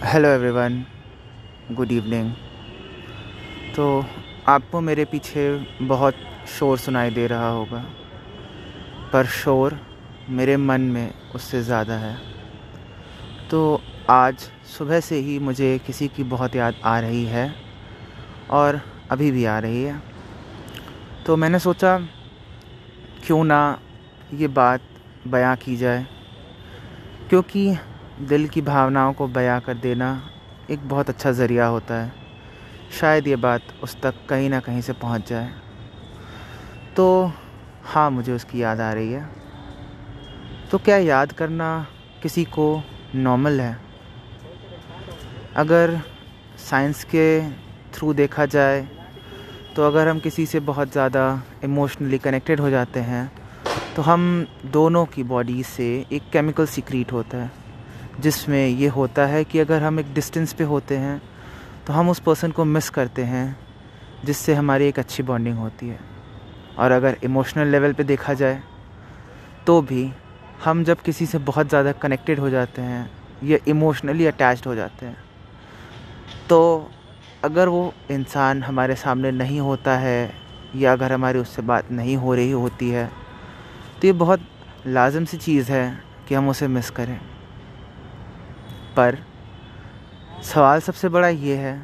Hello everyone good evening तो आपको मेरे पीछे बहुत शोर सुनाई दे रहा होगा, पर शोर मेरे मन में उससे ज़्यादा है। तो आज सुबह से ही मुझे किसी की बहुत याद आ रही है और अभी भी आ रही है। तो मैंने सोचा, क्यों ना ये बात बयां की जाए, क्योंकि दिल की भावनाओं को बयां कर देना एक बहुत अच्छा ज़रिया होता है। शायद ये बात उस तक कहीं ना कहीं से पहुँच जाए। तो हाँ मुझे उसकी याद आ रही है। तो क्या याद करना किसी को नॉर्मल है? अगर साइंस के थ्रू देखा जाए तो अगर हम किसी से बहुत ज़्यादा इमोशनली कनेक्टेड हो जाते हैं तो हम दोनों की बॉडी से एक केमिकल सीक्रेट होता है। जिसमें ये होता है कि अगर हम एक डिस्टेंस पे होते हैं तो हम उस पर्सन को मिस करते हैं, जिससे हमारी एक अच्छी बॉन्डिंग होती है। और अगर इमोशनल लेवल पे देखा जाए तो भी हम जब किसी से बहुत ज़्यादा कनेक्टेड हो जाते हैं, या इमोशनली अटैच्ड हो जाते हैं तो अगर वो इंसान हमारे सामने नहीं होता है, या अगर हमारी उससे बात नहीं हो रही होती है तो ये बहुत लाजम सी चीज़ है कि हम उसे मिस करें। पर सवाल सबसे बड़ा ये है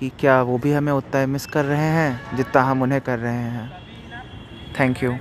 कि क्या वो भी हमें उतना मिस कर रहे हैं जितना हम उन्हें कर रहे हैं। Thank you